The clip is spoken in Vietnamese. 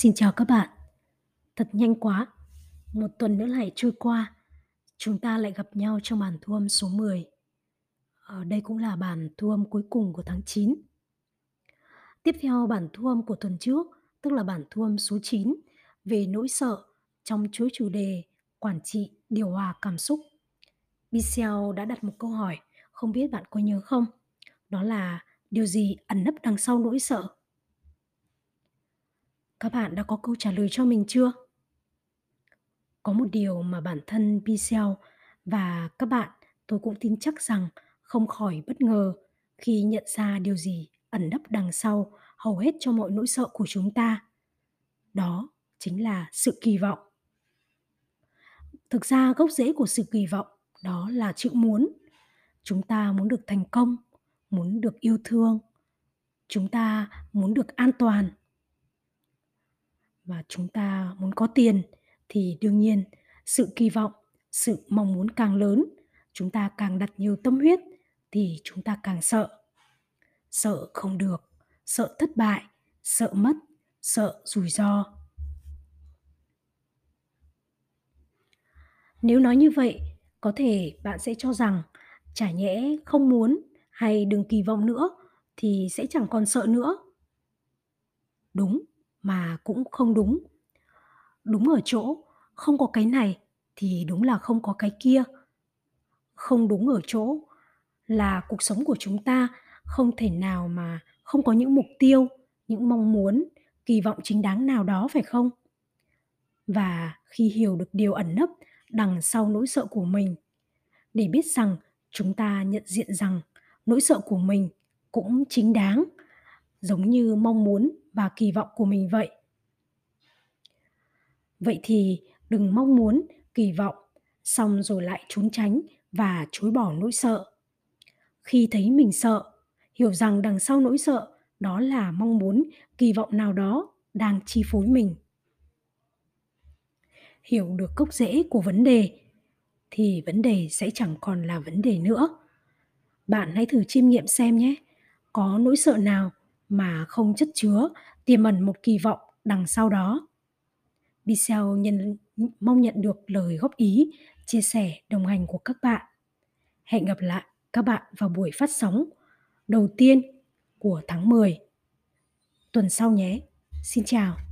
Xin chào các bạn. Thật nhanh quá, một tuần nữa lại trôi qua, chúng ta lại gặp nhau trong bản thu âm số 10. ở đây cũng là bản thu âm cuối cùng của tháng 9. Tiếp theo bản thu âm của tuần trước, tức là bản thu âm số 9 về nỗi sợ trong chuỗi chủ đề quản trị điều hòa cảm xúc. Michelle đã đặt một câu hỏi, không biết bạn có nhớ không? Đó là điều gì ẩn nấp đằng sau nỗi sợ? Các bạn đã có câu trả lời cho mình chưa? Có một điều mà bản thân Michelle và các bạn tôi cũng tin chắc rằng không khỏi bất ngờ khi nhận ra điều gì ẩn nấp đằng sau hầu hết cho mọi nỗi sợ của chúng ta. Đó chính là sự kỳ vọng. Thực ra gốc rễ của sự kỳ vọng đó là chữ muốn. Chúng ta muốn được thành công, muốn được yêu thương, chúng ta muốn được an toàn và chúng ta muốn có tiền thì đương nhiên sự kỳ vọng, sự mong muốn càng lớn, chúng ta càng đặt nhiều tâm huyết thì chúng ta càng sợ. Sợ không được, sợ thất bại, sợ mất, sợ rủi ro. Nếu nói như vậy, có thể bạn sẽ cho rằng chả nhẽ không muốn hay đừng kỳ vọng nữa thì sẽ chẳng còn sợ nữa. Đúng mà cũng không đúng. Đúng ở chỗ, không có cái này thì đúng là không có cái kia. Không đúng ở chỗ là cuộc sống của chúng ta không thể nào mà không có những mục tiêu, những mong muốn, kỳ vọng chính đáng nào đó, phải không? Và khi hiểu được điều ẩn nấp đằng sau nỗi sợ của mình, để biết rằng chúng ta nhận diện rằng nỗi sợ của mình cũng chính đáng giống như mong muốn và kỳ vọng của mình vậy. Vậy thì đừng mong muốn, kỳ vọng, xong rồi lại trốn tránh và chối bỏ nỗi sợ. Khi thấy mình sợ, hiểu rằng đằng sau nỗi sợ đó là mong muốn, kỳ vọng nào đó đang chi phối mình. Hiểu được gốc rễ của vấn đề, thì vấn đề sẽ chẳng còn là vấn đề nữa. Bạn hãy thử chiêm nghiệm xem nhé, có nỗi sợ nào mà không chất chứa tiềm ẩn một kỳ vọng đằng sau đó Michelle nhân mong nhận được lời góp ý, chia sẻ, đồng hành của các bạn. Hẹn gặp lại các bạn vào buổi phát sóng đầu tiên của tháng 10 tuần sau nhé. Xin chào.